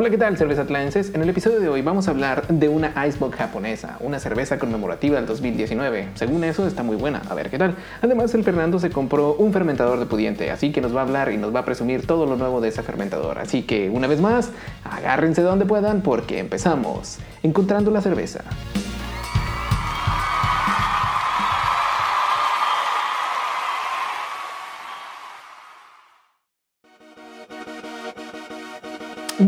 Hola, ¿qué tal, cerveza atlanenses? En el episodio de hoy vamos a hablar de una Icebox japonesa, una cerveza conmemorativa del 2019. Según eso, está muy buena. A ver qué tal. Además, el Fernando se compró un fermentador de pudiente, así que nos va a hablar y nos va a presumir todo lo nuevo de ese fermentador. Así que, una vez más, agárrense donde puedan porque empezamos. Encontrando la cerveza.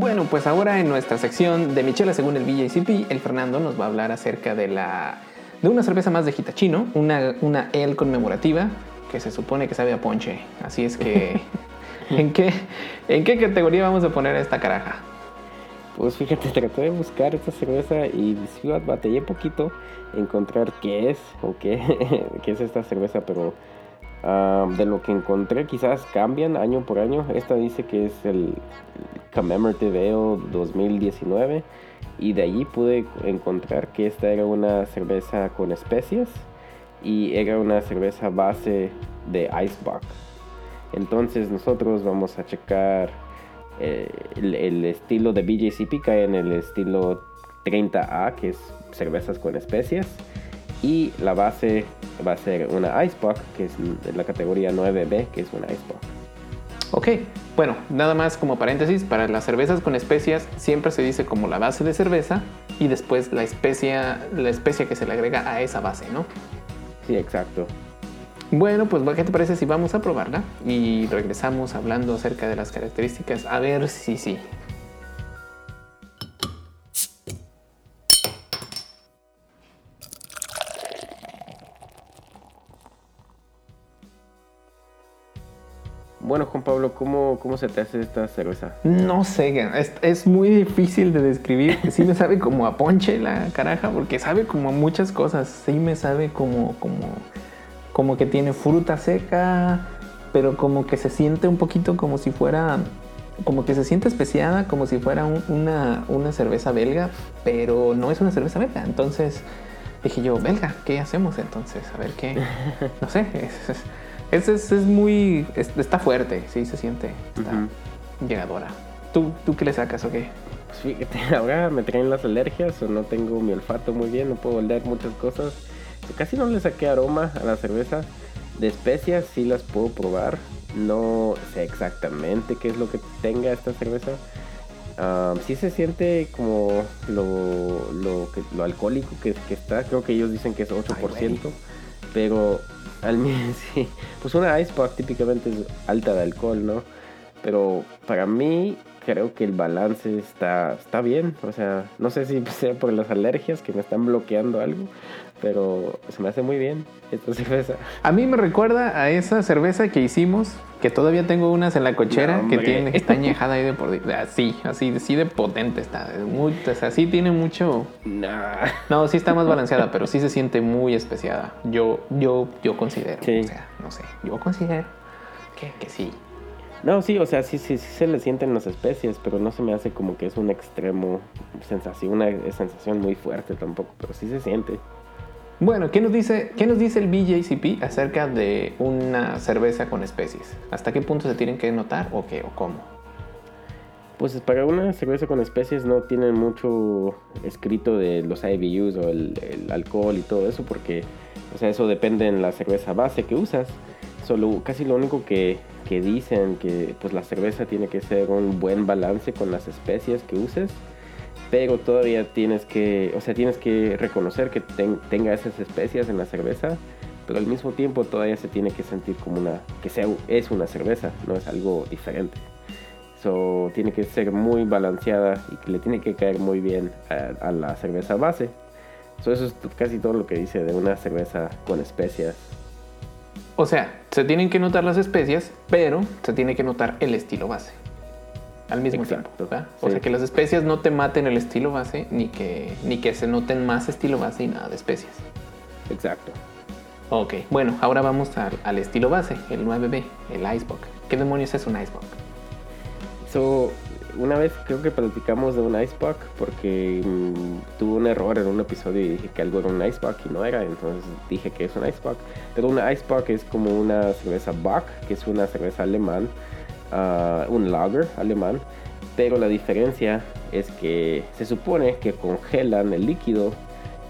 Bueno, pues ahora en nuestra sección de Michela según el VJCP, el Fernando nos va a hablar acerca de la de una cerveza más de Hitachino, una una ale conmemorativa que se supone que sabe a ponche. Así es que ¿en qué en qué categoría vamos a poner esta caraja? Pues fíjate, traté de buscar esta cerveza y sí batallé poquito encontrar qué es o qué, qué es esta cerveza, pero Ah, de lo que encontré, quizás cambian año por año. Esta dice que es el Commemorative Ale 2019. Y de allí pude encontrar que esta era una cerveza con especias y era una cerveza base de Icebox. Entonces nosotros vamos a checar eh, el, estilo de BJCP cae en el estilo 30A, que es cervezas con especias. Y la base va a ser una Icebox, que es la categoría 9B, que es una Icebox. Ok, bueno, nada más como paréntesis, para las cervezas con especias siempre se dice como la base de cerveza y después la especia, la especia que se le agrega a esa base, ¿no? Sí, exacto. Bueno, pues ¿qué te parece si vamos a probarla? Y regresamos hablando acerca de las características, a ver si sí. Bueno, Juan Pablo, ¿cómo, ¿cómo se te hace esta cerveza? No sé, es, es, muy difícil de describir. Sí me sabe como a ponche la caraja, porque sabe como a muchas cosas. Sí me sabe como, como, como que tiene fruta seca, pero como que se siente un poquito como si fuera, como que se siente especiada, como si fuera un, una, una cerveza belga, pero no es una cerveza belga. Entonces dije yo, belga, ¿qué hacemos entonces? A ver qué, no sé. Es, es, es, es, es muy. Es, está fuerte, sí, se siente. Está uh -huh. llegadora. ¿Tú, ¿Tú qué le sacas o qué? Pues fíjate, ahora me traen las alergias o no tengo mi olfato muy bien, no puedo oler muchas cosas. Casi no le saqué aroma a la cerveza. De especias sí las puedo probar. No sé exactamente qué es lo que tenga esta cerveza. Um, sí se siente como lo, lo, lo alcohólico que, que, está. Creo que ellos dicen que es 8%. Ay, pero al menos sí. Pues una Icebox típicamente es alta de alcohol, ¿no? Pero para mí creo que el balance está, está bien. O sea, no sé si sea por las alergias que me están bloqueando algo, pero se me hace muy bien esta cerveza. A mí me recuerda a esa cerveza que hicimos, que todavía tengo unas en la cochera, no, que tiene, está añejada ahí de por así, así, así de potente está. Muy, o sea, sí tiene mucho. Nah. No, sí está más balanceada, pero sí se siente muy especiada. Yo, yo, yo considero. Sí. O sea, no sé, yo considero que, que sí. No, sí, o sea, sí, sí, sí, se le sienten las especies, pero no se me hace como que es un extremo sensación, una sensación muy fuerte tampoco, pero sí se siente. Bueno, ¿qué nos dice, qué nos dice el BJCP acerca de una cerveza con especies? ¿Hasta qué punto se tienen que notar o qué o cómo? Pues para una cerveza con especies no tienen mucho escrito de los IBUs o el, el alcohol y todo eso porque, o sea, eso depende en la cerveza base que usas. Solo casi lo único que, que dicen que pues la cerveza tiene que ser un buen balance con las especies que uses pero todavía tienes que, o sea, tienes que reconocer que ten, tenga esas especias en la cerveza, pero al mismo tiempo todavía se tiene que sentir como una, que sea, es una cerveza, no es algo diferente. So, tiene que ser muy balanceada y que le tiene que caer muy bien a, a la cerveza base. So, eso es casi todo lo que dice de una cerveza con especias. O sea, se tienen que notar las especias, pero se tiene que notar el estilo base al mismo Exacto. tiempo. ¿verdad? O sea, que las especias no te maten el estilo base, ni que, ni que se noten más estilo base y nada de especias. Exacto. Ok, bueno, ahora vamos al, al estilo base, el 9B, el Icebox. ¿Qué demonios es un Icebox? So, una vez creo que platicamos de un Icebox porque mmm, tuve un error en un episodio y dije que algo era un Icebox y no era, entonces dije que es un Icebox. Pero un Icebox es como una cerveza Bock, que es una cerveza alemán uh, un lager alemán, pero la diferencia es que se supone que congelan el líquido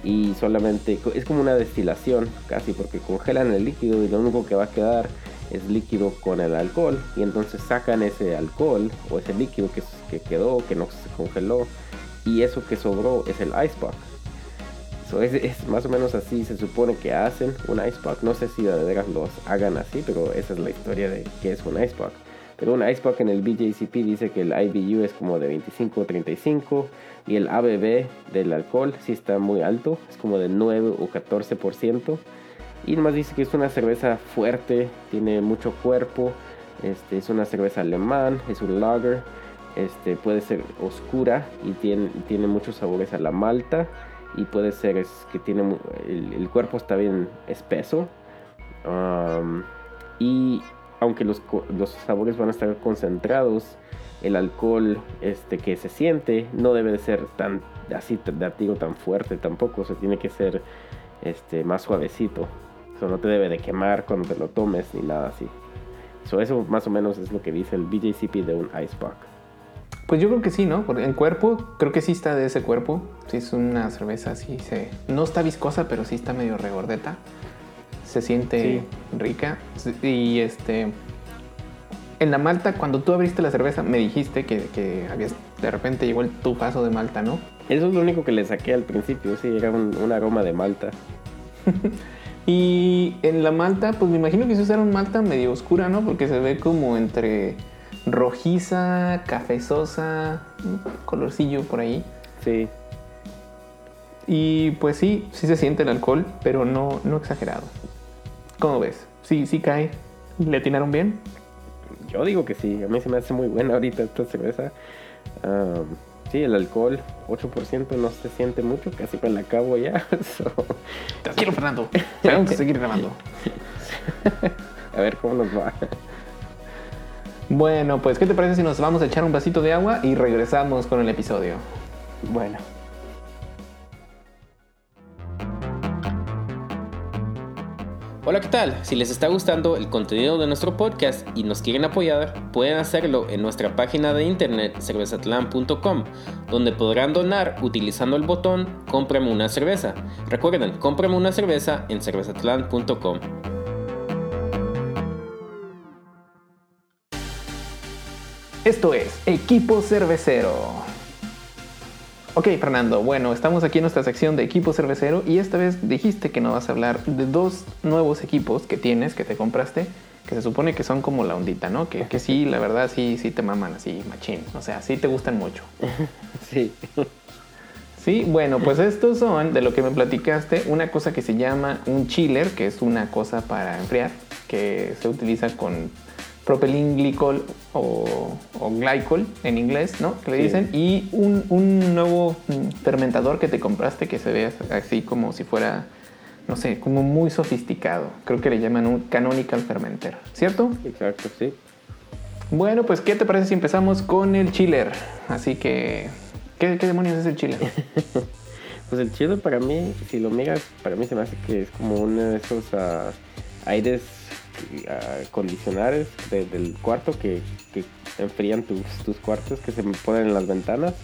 y solamente es como una destilación casi porque congelan el líquido y lo único que va a quedar es líquido con el alcohol y entonces sacan ese alcohol o ese líquido que, que quedó, que no se congeló y eso que sobró es el ice pack. es, más o menos así se supone que hacen un ice pack. No sé si de veras los hagan así, pero esa es la historia de qué es un ice pack. Pero un ice pack en el BJCP dice que el IBU es como de 25 o 35 y el ABB del alcohol sí está muy alto, es como de 9 o 14%. Y nomás dice que es una cerveza fuerte, tiene mucho cuerpo, este, es una cerveza alemán, es un lager, este, puede ser oscura y tiene, tiene muchos sabores a la malta y puede ser que tiene el, cuerpo está bien espeso y aunque los, los, sabores van a estar concentrados el alcohol este que se siente no debe de ser tan así de tan fuerte tampoco o se tiene que ser este más suavecito no te debe de quemar cuando te lo tomes ni nada así. eso más o menos es lo que dice el BJCP de un Ice Pack. Pues yo creo que sí, ¿no? Porque en cuerpo, creo que sí está de ese cuerpo. Sí es una cerveza así, se... no está viscosa, pero sí está medio regordeta. Se siente rica. Y este... En la malta, cuando tú abriste la cerveza, me dijiste que, que habías, de repente llegó el tufazo de malta, ¿no? Eso es lo único que le saqué al principio, sí, era un, un aroma de malta. Y en la malta, pues me imagino que se usaron malta medio oscura, ¿no? Porque se ve como entre rojiza, cafezosa, colorcillo por ahí. Sí. Y pues sí, sí se siente el alcohol, pero no, no exagerado. ¿Cómo ves? Sí, sí cae. ¿Le atinaron bien? Yo digo que sí. A mí se me hace muy buena ahorita esta cerveza. Sí, el alcohol, 8% no se siente mucho, casi me la acabo ya. Te quiero, Fernando. Tenemos que seguir grabando. a ver cómo nos va. Bueno, pues, ¿qué te parece si nos vamos a echar un vasito de agua y regresamos con el episodio? Bueno. Hola, ¿qué tal? Si les está gustando el contenido de nuestro podcast y nos quieren apoyar, pueden hacerlo en nuestra página de internet cervezatlan.com, donde podrán donar utilizando el botón Cómprame una cerveza. Recuerden, cómprame una cerveza en cervezatlan.com. Esto es Equipo Cervecero. Ok, Fernando, bueno, estamos aquí en nuestra sección de equipo cervecero y esta vez dijiste que nos vas a hablar de dos nuevos equipos que tienes, que te compraste, que se supone que son como la ondita, ¿no? Que, que sí, la verdad, sí, sí te maman así, machín. O sea, sí te gustan mucho. Sí. Sí, bueno, pues estos son, de lo que me platicaste, una cosa que se llama un chiller, que es una cosa para enfriar, que se utiliza con propilenglicol o, o glycol en inglés, ¿no? Que le dicen. Y un, nuevo fermentador que te compraste que se ve así como si fuera, no sé, como muy sofisticado. Creo que le llaman un canonical fermenter, ¿cierto? Exacto, sí. Bueno, pues, ¿qué te parece si empezamos con el chiller? Así que, ¿qué, demonios es el chiller? pues el chiller para mí, si lo miras, para mí se me hace que es como uno de esos uh, aires condicionadores del cuarto que, enfrían tus, tus, cuartos que se ponen en las ventanas.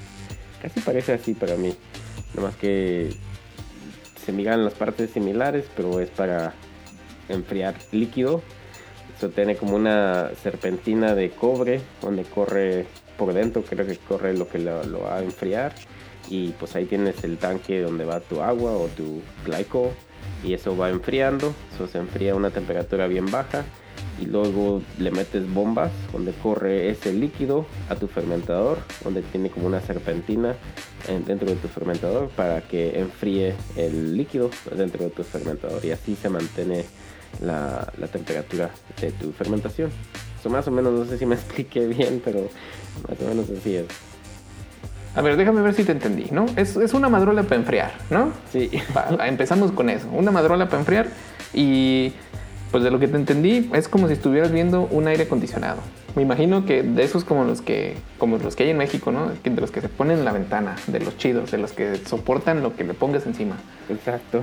Casi parece así para mí. Nada más que se miran las partes similares, pero es para enfriar líquido. Eso tiene como una serpentina de cobre donde corre por dentro, creo que corre lo que lo, lo va a enfriar. Y pues ahí tienes el tanque donde va tu agua o tu glycol y eso va enfriando, eso se enfría a una temperatura bien baja y luego le metes bombas donde corre ese líquido a tu fermentador, donde tiene como una serpentina dentro de tu fermentador para que enfríe el líquido dentro de tu fermentador y así se mantiene la, temperatura de tu fermentación. Eso más o menos, no sé si me expliqué bien, pero más o menos así es. A ver, déjame ver si te entendí, ¿no? Es, una madrola para enfriar, ¿no? Sí. empezamos con eso. Una madrola para enfriar y pues de lo que te entendí es como si estuvieras viendo un aire acondicionado. Me imagino que de esos como los que como los que hay en México, ¿no? De los que se ponen en la ventana, de los chidos, de los que soportan lo que le pongas encima. Exacto.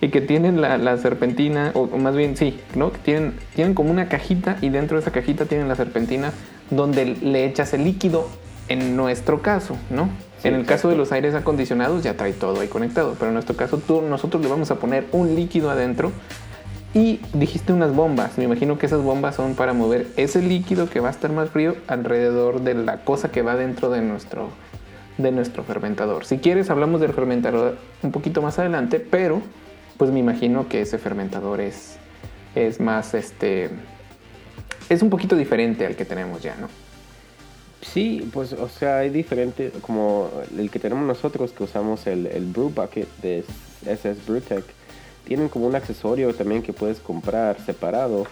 Y, que tienen la, serpentina, o, más bien sí, ¿no? Que tienen, tienen como una cajita y dentro de esa cajita tienen la serpentina donde le echas el líquido en nuestro caso, ¿no? en el caso de los aires acondicionados ya trae todo ahí conectado, pero en nuestro caso tú, nosotros le vamos a poner un líquido adentro y dijiste unas bombas. Me imagino que esas bombas son para mover ese líquido que va a estar más frío alrededor de la cosa que va dentro de nuestro, de nuestro fermentador. Si quieres, hablamos del fermentador un poquito más adelante, pero pues me imagino que ese fermentador es, es más, este, es un poquito diferente al que tenemos ya, ¿no? Sí, pues, o sea, hay diferente, como el que tenemos nosotros, que usamos el, el Brew Bucket de SS Brewtech, tienen como un accesorio también que puedes comprar separado,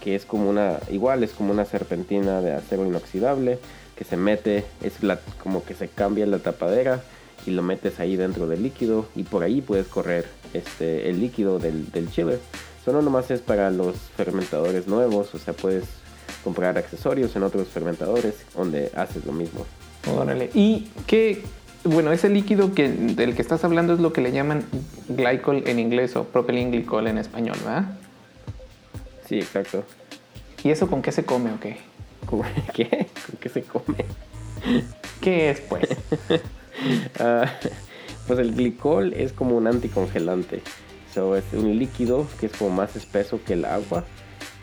que es como una, igual es como una serpentina de acero inoxidable, que se mete, es la, como que se cambia la tapadera y lo metes ahí dentro del líquido y por ahí puedes correr este, el líquido del, del chiller. Solo nomás es para los fermentadores nuevos, o sea, puedes comprar accesorios en otros fermentadores donde haces lo mismo. Órale. ¿Y qué? Bueno, ese líquido que, del que estás hablando es lo que le llaman glycol en inglés o propilenglicol en español, ¿verdad? Sí, exacto. ¿Y eso con qué se come o qué? ¿Qué? ¿Con qué se come? ¿Qué es, pues? Ah, pues el glicol es como un anticongelante. So, es un líquido que es como más espeso que el agua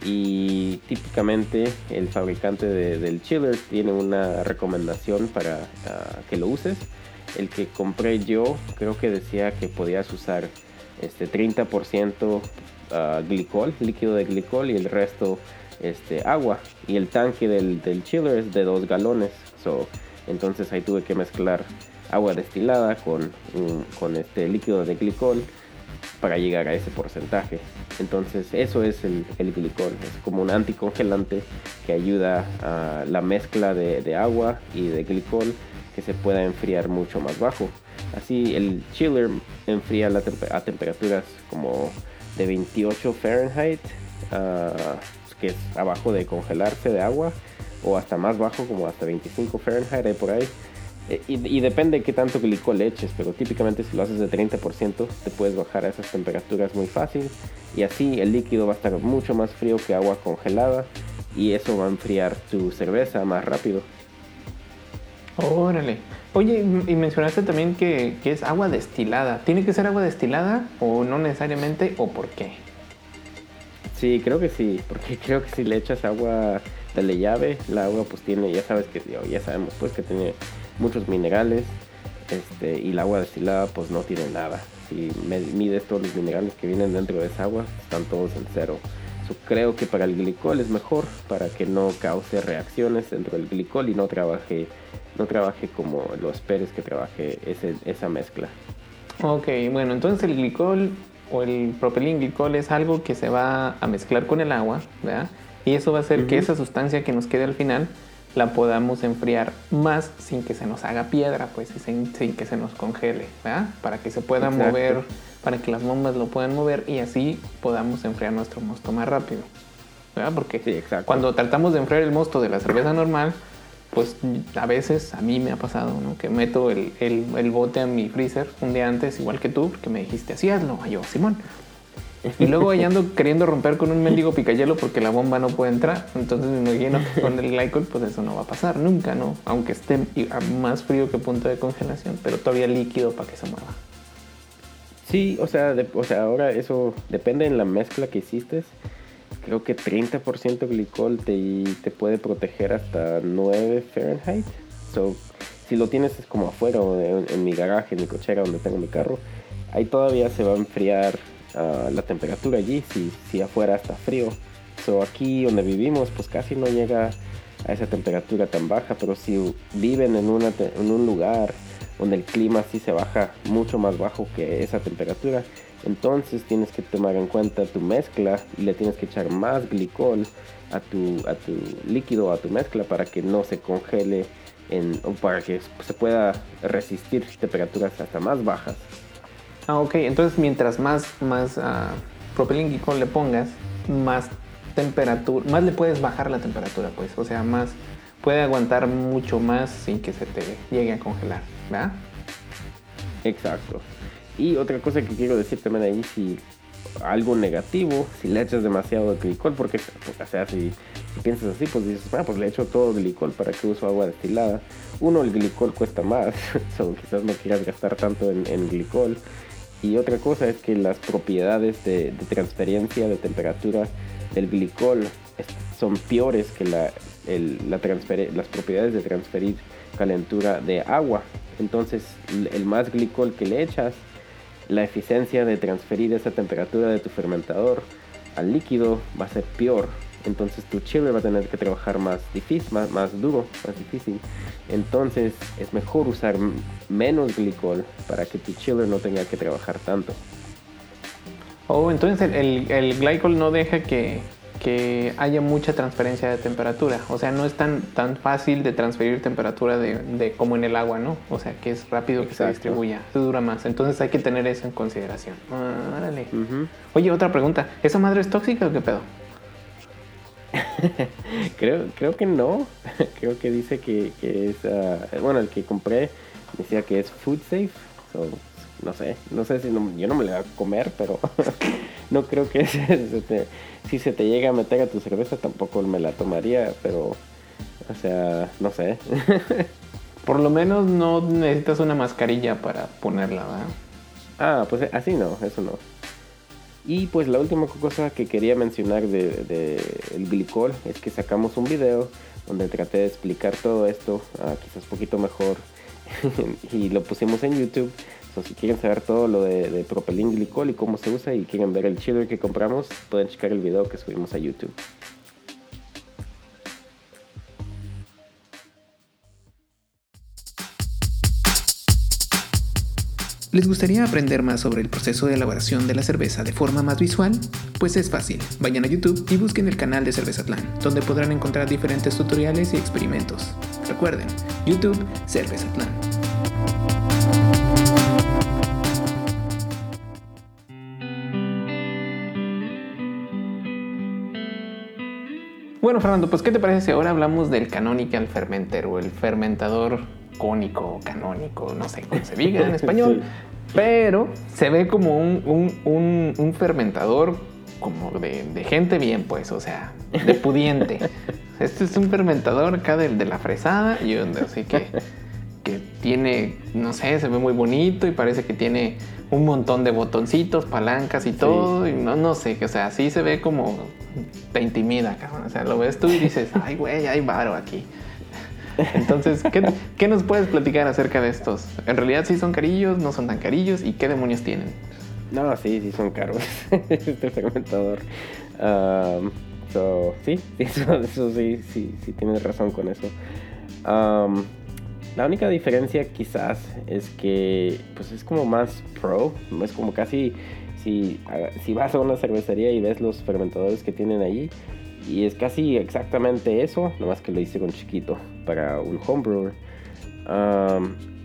y típicamente el fabricante del chiller tiene una recomendación para ah, que lo uses. El que compré yo creo que decía que podías usar este 30% ah, glicol, líquido de glicol y el resto este, agua. Y el tanque del, chiller es de 2 galones. Entonces ahí tuve que mezclar agua destilada con, con este líquido de glicol para llegar a ese porcentaje. Entonces eso es el, el glicol, es como un anticongelante que ayuda a la mezcla de, agua y de glicol que se pueda enfriar mucho más bajo. Así el chiller enfría a temperaturas como de 28 Fahrenheit, ah, que es abajo de congelarse de agua, o hasta más bajo como hasta 25 Fahrenheit por ahí eh, y, depende de qué tanto glicol le eches, pero típicamente si lo haces de 30% te puedes bajar a esas temperaturas muy fácil y así el líquido va a estar mucho más frío que agua congelada y eso va a enfriar tu cerveza más rápido. Órale. Oye, y mencionaste también que, que, es agua destilada. ¿Tiene que ser agua destilada o no necesariamente o por qué? Sí, creo que sí, porque creo que si le echas agua de la llave, la agua pues tiene, ya sabes que ya sabemos pues que tiene muchos minerales este, y el agua destilada pues no tiene nada. Si mides todos los minerales que vienen dentro de esa agua, están todos en cero. creo que para el glicol es mejor para que no cause reacciones dentro del glicol y no trabaje, no trabaje como lo esperes que trabaje ese, esa mezcla. Ok, bueno, entonces el glicol o el propilenglicol es algo que se va a mezclar con el agua, ¿verdad? Y eso va a hacer que esa sustancia que nos quede al final la podamos enfriar más sin que se nos haga piedra, pues sin, que se nos congele, ¿verdad? Para que se pueda mover, para que las bombas lo puedan mover y así podamos enfriar nuestro mosto más rápido, ¿verdad? Porque cuando tratamos de enfriar el mosto de la cerveza normal, pues a veces a mí me ha pasado, ¿no? Que meto el, el, bote a mi freezer un día antes, igual que tú, porque me dijiste, así hazlo. yo, Simón, y luego ahí ando queriendo romper con un mendigo picayelo porque la bomba no puede entrar. Entonces me imagino que con el glycol pues eso no va a pasar nunca, ¿no? Aunque esté más frío que punto de congelación, pero todavía líquido para que se mueva. Sí, o sea, o sea, ahora eso depende en la mezcla que hiciste. Creo que 30% glicol te, te puede proteger hasta 9 Fahrenheit. So, si lo tienes es como afuera en, en mi garaje, en mi cochera donde tengo mi carro, ahí todavía se va a enfriar la temperatura allí si, si afuera está frío. So, aquí donde vivimos pues casi no llega a esa temperatura tan baja, pero si viven en, una, en un lugar donde el clima sí se baja mucho más bajo que esa temperatura, entonces tienes que tomar en cuenta tu mezcla y le tienes que echar más glicol a tu, a tu líquido, a tu mezcla para que no se congele en, o para que se pueda resistir temperaturas hasta más bajas. Ah, ok. Entonces, mientras más, más uh, le pongas, más temperatura, más le puedes bajar la temperatura, pues. O sea, más puede aguantar mucho más sin que se te llegue a congelar, ¿verdad? Exacto. Y otra cosa que quiero decir también ahí, si algo negativo si le echas demasiado glicol, porque, o sea, si, piensas así, pues dices, ah, pues le echo todo glicol, ¿para qué uso agua destilada? Uno, el glicol cuesta más, so, quizás no quieras gastar tanto en, glicol. Y otra cosa es que las propiedades de, transferencia de temperatura del glicol son peores que la, las propiedades de transferir calentura de agua. Entonces, el más glicol que le echas, la eficiencia de transferir esa temperatura de tu fermentador al líquido va a ser peor. Entonces tu chile va a tener que trabajar más difícil, más, más duro, más difícil. Entonces es mejor usar menos glicol para que tu chile no tenga que trabajar tanto. Oh, entonces el, el glycol no deja que, que haya mucha transferencia de temperatura. O sea, no es tan, tan fácil de transferir temperatura de, como en el agua, ¿no? O sea, que es rápido que se distribuya. Eso dura más. Entonces hay que tener eso en consideración. Ah, Oye, otra pregunta. ¿Esa madre es tóxica o qué pedo? creo, creo que no. creo que dice que, es... Ah, bueno, el que compré decía que es food safe. no sé. No sé si yo no me la voy a comer, pero no creo que si se te llega a meter a tu cerveza tampoco me la tomaría, pero, o sea, no sé. Por lo menos no necesitas una mascarilla para ponerla, ¿verdad? Ah, pues así no, eso no. Y pues la última cosa que quería mencionar de, el glicol es que sacamos un video donde traté de explicar todo esto, ah, quizás un poquito mejor, y lo pusimos en YouTube si quieren saber todo lo de, de, glicol y cómo se usa y quieren ver el chiller que compramos, pueden checar el video que subimos a YouTube. ¿Les gustaría aprender más sobre el proceso de elaboración de la cerveza de forma más visual? Pues es fácil, vayan a YouTube y busquen el canal de Cervezatlán, donde podrán encontrar diferentes tutoriales y experimentos. Recuerden, YouTube Cervezatlán. Bueno, Fernando, pues ¿qué te parece si ahora hablamos del canonical fermenter o el fermentador cónico, canónico, no sé cómo se diga en español, pero se ve como un, fermentador como de, gente bien, pues, o sea, de pudiente. Este es un fermentador acá del de la fresada y así que, que tiene, no sé, se ve muy bonito y parece que tiene un montón de botoncitos, palancas y todo, y no, no sé, o sea, sí se ve como te intimida, cabrón. O sea, lo ves tú y dices, ay, güey, hay varo aquí. Entonces, ¿qué, nos puedes platicar acerca de estos? ¿En realidad sí son carillos, no son tan carillos y qué demonios tienen? No, sí, sí son caros este fermentador. Um, sí, eso, sí, sí, sí tienes razón con eso. Um, la única diferencia quizás es que pues es como más pro, es como casi si, si vas a una cervecería y ves los fermentadores que tienen ahí, y es casi exactamente eso, nomás que lo hice con chiquito para un homebrewer.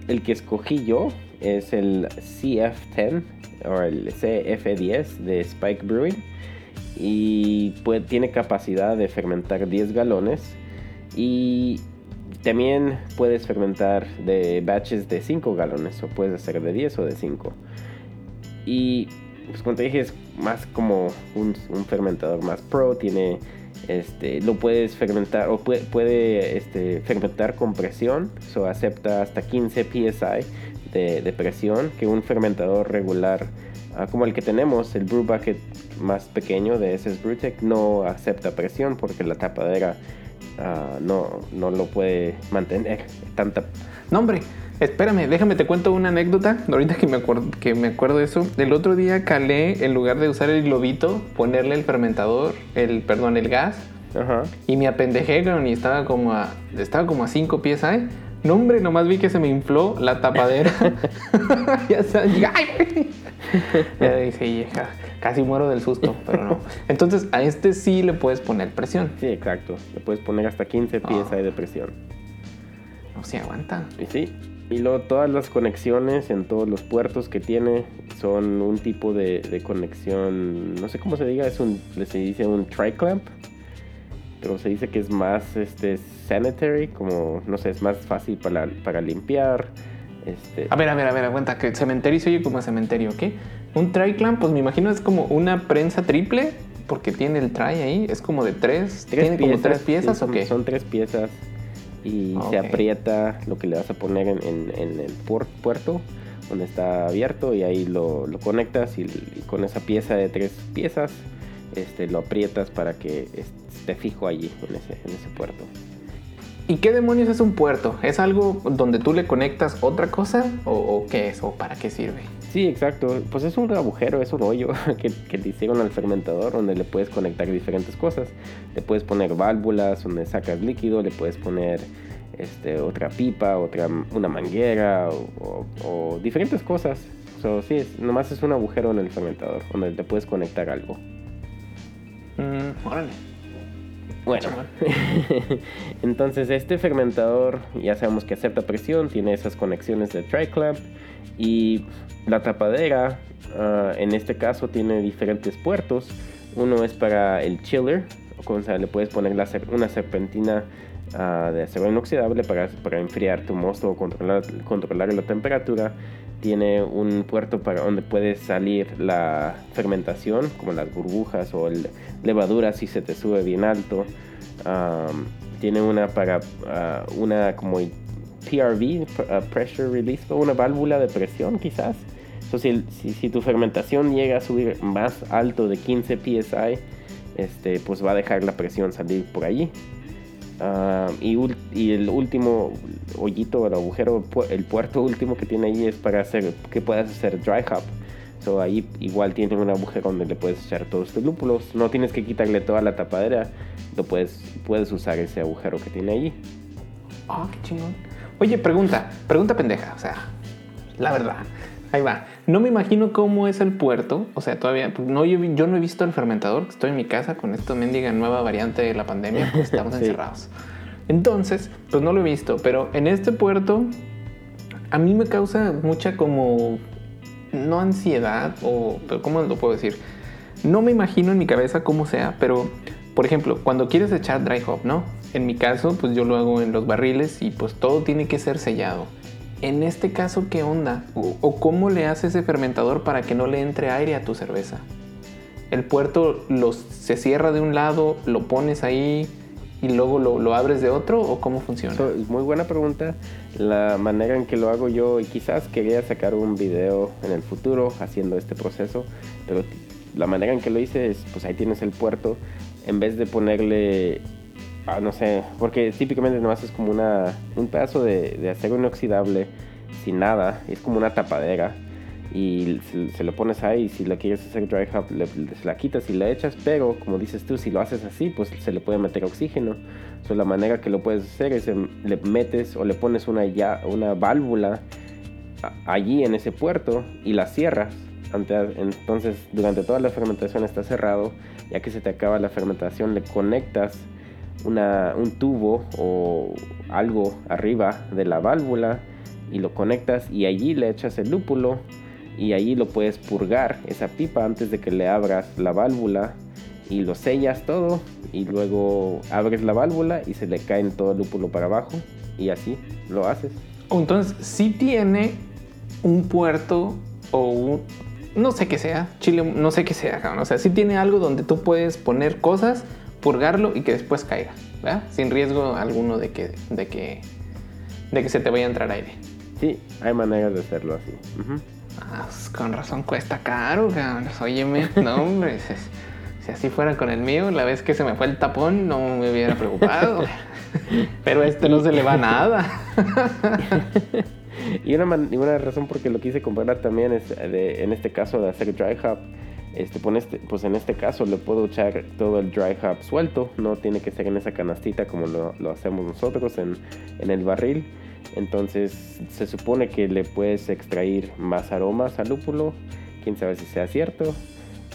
el que escogí yo es el CF10 o el CF10 de Spike Brewing. Y pues, tiene capacidad de fermentar 10 galones. Y también puedes fermentar de batches de 5 galones o puedes hacer de 10 o de 5 y pues como te dije, es más como un, fermentador más pro, tiene este, lo puedes fermentar o puede, este, fermentar con presión, so acepta hasta 15 psi de, presión que un fermentador regular ah, como el que tenemos, el brew bucket más pequeño de SS Brewtech no acepta presión porque la tapadera uh, no, no lo puede mantener tanta. No Espérame, déjame te cuento una anécdota. Ahorita que me acuerdo, que me acuerdo de eso. El otro día calé, en lugar de usar el globito, ponerle el fermentador, el, perdón, el gas. Ajá. Y me apendejé, y estaba como a, estaba como a 5 pies ahí. No, hombre, nomás vi que se me infló la tapadera. ya está. ya dije, casi muero del susto, pero no. Entonces, a este sí le puedes poner presión. Sí, exacto. Le puedes poner hasta 15 pies ahí de presión. No, se aguanta. Y sí, y luego todas las conexiones en todos los puertos que tiene son un tipo de, conexión, no sé cómo se diga, es un, se dice un triclamp, pero se dice que es más este, sanitary, como, no sé, es más fácil para, para limpiar. Este. A ver, a ver, a ver, cuenta que cementerio se oye como cementerio, ¿qué? Un tri-clamp, pues me imagino es como una prensa triple, porque tiene el try ahí, es como de tres, ¿tiene como tres piezas sí, o qué? Son tres piezas y se Ok. aprieta lo que le vas a poner en, en- en el puer- puerto donde está abierto y ahí lo, lo conectas y, y con esa pieza de tres piezas este, lo aprietas para que esté fijo allí en ese, en ese puerto. ¿Y qué demonios es un puerto? ¿Es algo donde tú le conectas otra cosa o, o qué es o para qué sirve? Sí, exacto. Pues es un agujero, es un hoyo que, le hicieron al fermentador donde le puedes conectar diferentes cosas. Le puedes poner válvulas donde sacas líquido, le puedes poner este, otra pipa, otra, una manguera o, diferentes cosas. So, sí, nomás es un agujero en el fermentador donde le puedes conectar algo. Mm, órale. Bueno, entonces este fermentador ya sabemos que acepta presión, tiene esas conexiones de triclamp y la tapadera ah, en este caso tiene diferentes puertos. Uno es para el chiller, o sea, le puedes poner la una serpentina ah, de acero inoxidable para, para enfriar tu mosto o controlar, controlar la temperatura. Tiene un puerto para donde puede salir la fermentación, como las burbujas o el levadura si se te sube bien alto. Tiene una para ah, una como PRV, pr- ah, pressure release, una válvula de presión quizás. So, si, si, si tu fermentación llega a subir más alto de 15 psi, este, pues va a dejar la presión salir por allí. Ah, y, y el último hoyito, el agujero, pu- el puerto último que tiene ahí es para hacer que puedas hacer dry hop. So, ahí igual tiene un agujero donde le puedes echar todos tus lúpulos. No tienes que quitarle toda la tapadera. Lo puedes, puedes usar ese agujero que tiene allí. Ah, qué chingón. Oye, pregunta, pregunta pendeja, o sea, la verdad. Ahí va. No me imagino cómo es el puerto. O sea, todavía pues, no, yo, yo no he visto el fermentador. Estoy en mi casa con esta mendiga nueva variante de la pandemia. Pues estamos Sí. encerrados. Entonces, pues no lo he visto. Pero en este puerto, a mí me causa mucha como. No ansiedad, o. Pero ¿Cómo lo puedo decir? No me imagino en mi cabeza cómo sea, pero. Por ejemplo, cuando quieres echar dry hop, ¿no? En mi caso, pues yo lo hago en los barriles y pues todo tiene que ser sellado. En este caso, ¿qué onda? ¿O, o cómo le hace ese fermentador para que no le entre aire a tu cerveza? El puerto los, se cierra de un lado, lo pones ahí y luego lo, lo abres de otro o cómo funciona? So, muy buena pregunta. La manera en que lo hago yo, y quizás quería sacar un video en el futuro haciendo este proceso, pero la manera en que lo hice es, pues ahí tienes el puerto, en vez de ponerle, ah, no sé, porque típicamente nomás es como una, un pedazo de, acero inoxidable sin nada, es como una tapadera. Y se, se lo pones ahí, y si lo quieres hacer dry hop, le- se la quitas y la echas, pero como dices tú, si lo haces así, pues se le puede meter oxígeno. So, la manera que lo puedes hacer es le metes o le pones una, ya, una válvula allí en ese puerto y la cierras. Entonces, durante toda la fermentación está cerrado. Ya que se te acaba la fermentación, le conectas una, un tubo o algo arriba de la válvula y lo conectas y allí le echas el lúpulo y allí lo puedes purgar esa pipa antes de que le abras la válvula y lo sellas todo y luego abres la válvula y se le cae todo el lúpulo para abajo y así lo haces. Entonces, sí tiene un puerto o un... No sé qué sea, chile, no sé qué sea, cabrón. O sea, sí tiene algo donde tú puedes poner cosas, purgarlo y que después caiga, ¿verdad? Sin riesgo alguno de que, de que, de que se te vaya a entrar aire. Sí, hay maneras de hacerlo así. Ujú. Ah, pues con razón cuesta caro, cabrón. Óyeme, no, hombre. Si, si así fuera con el mío, la vez que se me fue el tapón, no me hubiera preocupado. Pero a este no se le va nada. Y una, y una razón por que lo quise comprar también es, de- en este caso, de hacer dry hop. Este, pon este- pues en este caso le puedo echar todo el dry hop suelto, no tiene que ser en esa canastita como lo, hacemos nosotros en, el barril. Entonces se supone que le puedes extraer más aromas al lúpulo, quién sabe si sea cierto,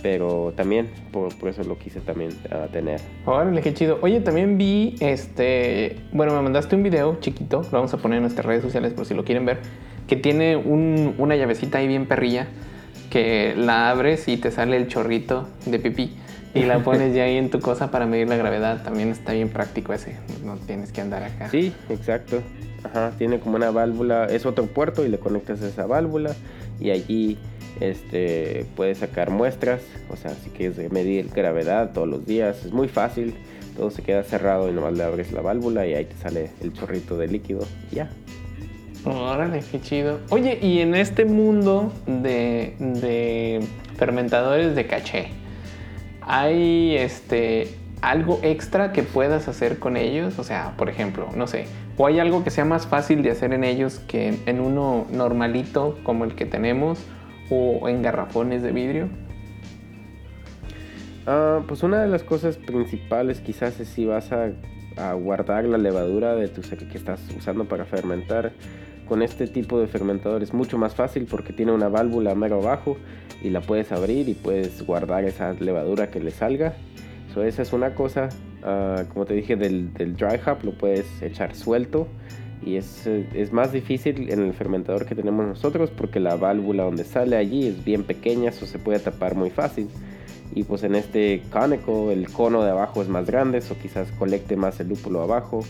pero también por, por eso lo quise también ah, tener. Órale, qué chido. Oye, también vi este. Bueno, me mandaste un video chiquito. Lo vamos a poner en nuestras redes sociales por si lo quieren ver. Que tiene un- una llavecita ahí bien perrilla. Que la abres y te sale el chorrito de pipí. Y la pones ya ahí en tu cosa para medir la gravedad. También está bien práctico ese. No tienes que andar acá. Sí, exacto. Ajá, tiene como una válvula, es otro puerto y le conectas esa válvula y allí Este, puedes sacar muestras, o sea, si quieres medir gravedad todos los días, es muy fácil. Todo se queda cerrado y nomás le abres la válvula y ahí te sale el chorrito de líquido y ya. Órale, qué chido. Oye, y en este mundo de, de fermentadores de caché, ¿hay este algo extra que puedas hacer con ellos? O sea, por ejemplo, no sé, o hay algo que sea más fácil de hacer en ellos que en uno normalito como el que tenemos o en garrafones de vidrio. Ah, pues una de las cosas principales quizás es si vas a, a guardar la levadura de tu que estás usando para fermentar con este tipo de fermentador es mucho más fácil porque tiene una válvula mero abajo y la puedes abrir y puedes guardar esa levadura que le salga. So, esa es una cosa. Ah, como te dije, del, dry hop lo puedes echar suelto y es, es, más difícil en el fermentador que tenemos nosotros porque la válvula donde sale allí es bien pequeña, eso se puede tapar muy fácil. Y pues en este cónico el cono de abajo es más grande, o quizás colecte más el lúpulo abajo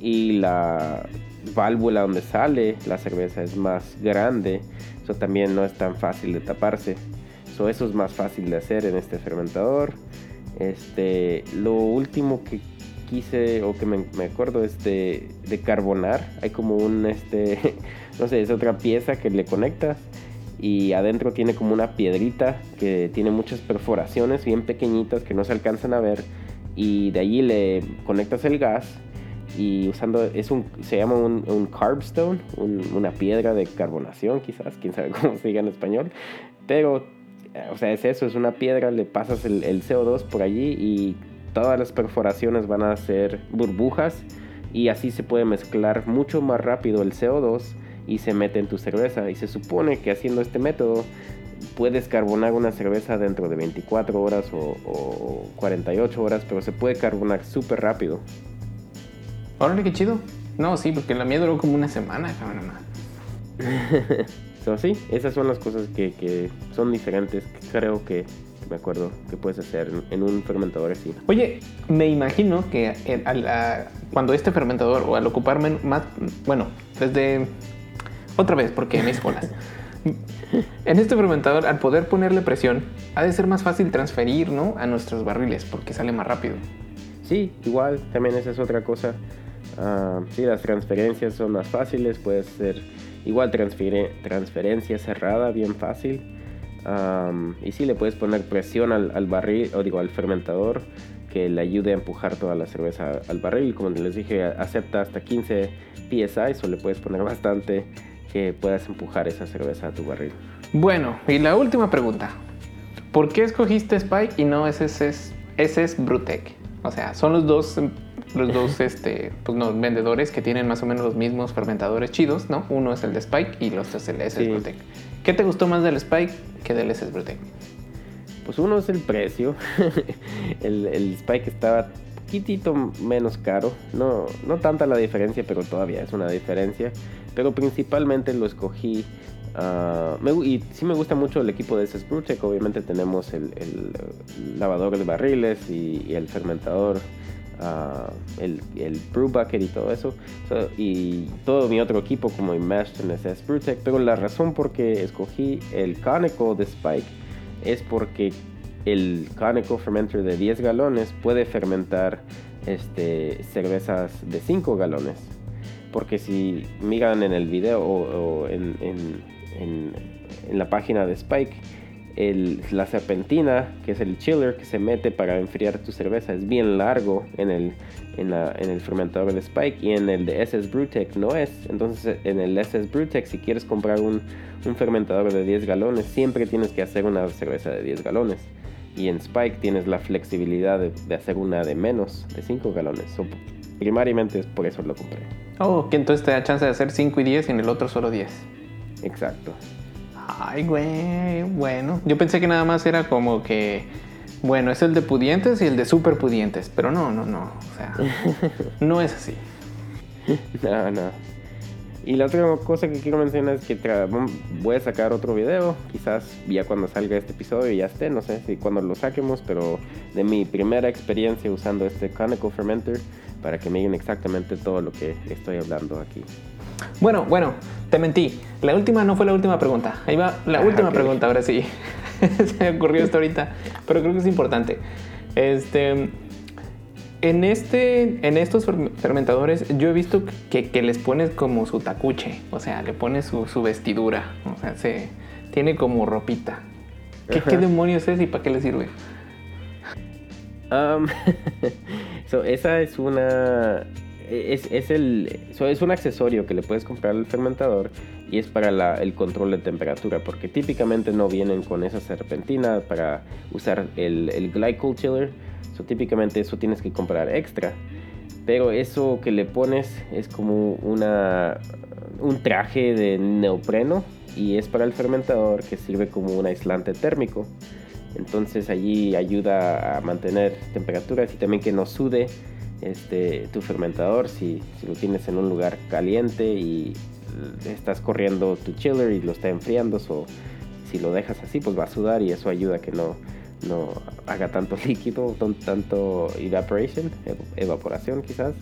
y la válvula donde sale la cerveza es más grande, eso también no es tan fácil de taparse. eso es más fácil de hacer en este fermentador. Este, lo último que quise o que me, acuerdo es de, de, carbonar. Hay como un, este, no sé, es otra pieza que le conectas y adentro tiene como una piedrita que tiene muchas perforaciones bien pequeñitas que no se alcanzan a ver y de allí le conectas el gas y usando, es un, se llama un, un carbstone, una piedra de carbonación quizás, quién sabe cómo se diga en español, pero, eh, o sea, es eso, es una piedra, le pasas el, el CO2 por allí y todas las perforaciones van a ser burbujas y así se puede mezclar mucho más rápido el CO2 y se mete en tu cerveza y se supone que haciendo este método puedes carbonar una cerveza dentro de 24 horas o, o 48 horas, pero se puede carbonar súper rápido. Órale, qué chido. No, sí, porque la mía duró como una semana, cabrón. so, sí, esas son las cosas que, que son diferentes. creo que me acuerdo que puedes hacer en un fermentador así. Oye, me imagino que cuando este fermentador o al ocupar más, bueno, desde otra vez, porque me escuelas. en este fermentador, al poder ponerle presión, ha de ser más fácil transferir, ¿no? A nuestros barriles, porque sale más rápido. Sí, igual, también esa es otra cosa. Uh, sí, las transferencias son más fáciles, puede ser igual transferencia cerrada, bien fácil. y sí, le puedes poner presión al, barril, o digo, al fermentador, que le ayude a empujar toda la cerveza al barril. Como les dije, acepta hasta 15 psi, o le puedes poner bastante que puedas empujar esa cerveza a tu barril. Bueno, y la última pregunta. ¿Por qué escogiste Spike y no SS, SS Brutec? O sea, son los dos los dos este, pues, vendedores que tienen más o menos los mismos fermentadores chidos, ¿no? Uno es el de Spike y el otro es el de SS Brutec. ¿Qué te gustó más del Spike que del SS Brutec? Pues uno es el precio. el, el, Spike estaba poquitito menos caro. No, no tanta la diferencia, pero todavía es una diferencia. Pero principalmente lo escogí Uh, me, y sí me gusta mucho el equipo de SS Brutec. Obviamente tenemos el, el, lavador de barriles y, y el fermentador el, el Brew Bucket y todo eso. y todo mi otro equipo como Imagine SS Brewtech. Pero la razón por que escogí el Coneco de Spike es porque el Coneco Fermenter de 10 galones puede fermentar este, cervezas de 5 galones. Porque si miran en el video o, en, en, en, en la página de Spike, la serpentina, que es el chiller que se mete para enfriar tu cerveza, es bien largo en el, en, el fermentador de Spike y en el de SS Brewtech no es. Entonces en el SS Brewtech si quieres comprar un, fermentador de 10 galones, siempre tienes que hacer una cerveza de 10 galones. Y en Spike tienes la flexibilidad de, hacer una de menos, de 5 galones. primariamente es por eso lo compré. Oh, que entonces te da chance de hacer 5 y 10 y en el otro solo 10. Exacto. Ay, güey, bueno. Yo pensé que nada más era como que, bueno, es el de pudientes y el de super pudientes, pero no, no, no. O sea, no es así. No, no. Y la otra cosa que quiero mencionar es que voy a sacar otro video, quizás ya cuando salga este episodio ya esté, no sé si cuando lo saquemos, pero de mi primera experiencia usando este Coneco Fermenter para que me digan exactamente todo lo que estoy hablando aquí. Bueno, bueno, te mentí. La última no fue la última pregunta. Ahí va la Ah, última pregunta, ahora sí. Se me ocurrió esto ahorita, pero creo que es importante. Este, en, este, en estos fer- fermentadores yo he visto que, que les pones como su tacuche, o sea, le pones su, su vestidura, o sea, se, tiene como ropita. ¿Qué, demonios es y para qué le sirve? Um, so, esa es una. Es, es el, es un accesorio que le puedes comprar al fermentador y es para la- el control de temperatura, porque típicamente no vienen con esa serpentina para usar el, el glycol chiller. So, típicamente eso tienes que comprar extra. Pero eso que le pones es como una, un traje de neopreno y es para el fermentador que sirve como un aislante térmico. Entonces allí ayuda a mantener temperaturas y también que no sude este, tu fermentador si, si lo tienes en un lugar caliente y estás corriendo tu chiller y lo está enfriando. o si lo dejas así, pues va a sudar y eso ayuda a que no, no haga tanto líquido, tanto evaporation, ev- evaporación quizás.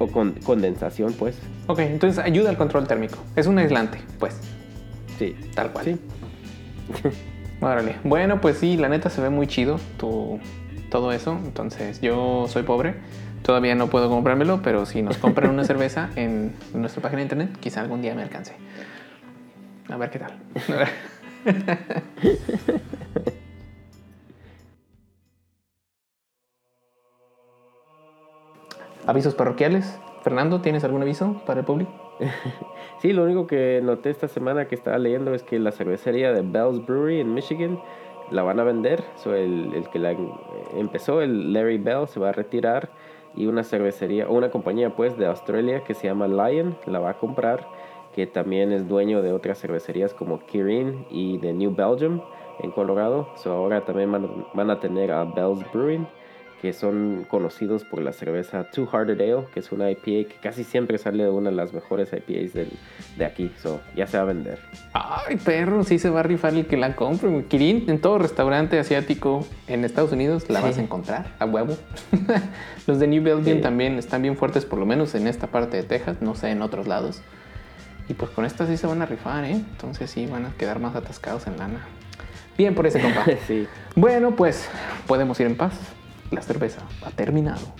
O con, condensación, pues. Ok, entonces ayuda al control térmico. Es un aislante, pues, Sí, tal cual. Sí. Órale. Bueno, pues sí, la neta se ve muy chido tu, todo eso. Entonces, yo soy pobre. Todavía no puedo comprármelo, pero si nos compran una cerveza en nuestra página de internet, quizá algún día me alcance. A ver qué tal. Avisos parroquiales. Fernando, ¿tienes algún aviso para el público? Sí, lo único que noté esta semana que estaba leyendo es que la cervecería de Bell's Brewery en Michigan la van a vender. El, el que la em- empezó, el Larry Bell, se va a retirar y una cervecería, o una compañía pues de Australia que se llama Lion la va a comprar, que también es dueño de otras cervecerías como Kirin y de New Belgium en Colorado. Ahora también van, van a tener a Bell's Brewing que son conocidos por la cerveza Two Hearted Ale, que es una IPA que casi siempre sale de una de las mejores IPAs del- de aquí. So, ya se va a vender. Ay, perro, sí se va a rifar el que la compre. Kirin, en todo restaurante asiático en Estados Unidos la Sí. vas a encontrar, a huevo. Los de New Belgium Sí. también están bien fuertes, por lo menos en esta parte de Texas, no sé, en otros lados. Y pues con estas sí se van a rifar, ¿eh? Entonces sí van a quedar más atascados en lana. Bien por ese compa. sí. bueno, pues podemos ir en paz. La cerveza ha terminado.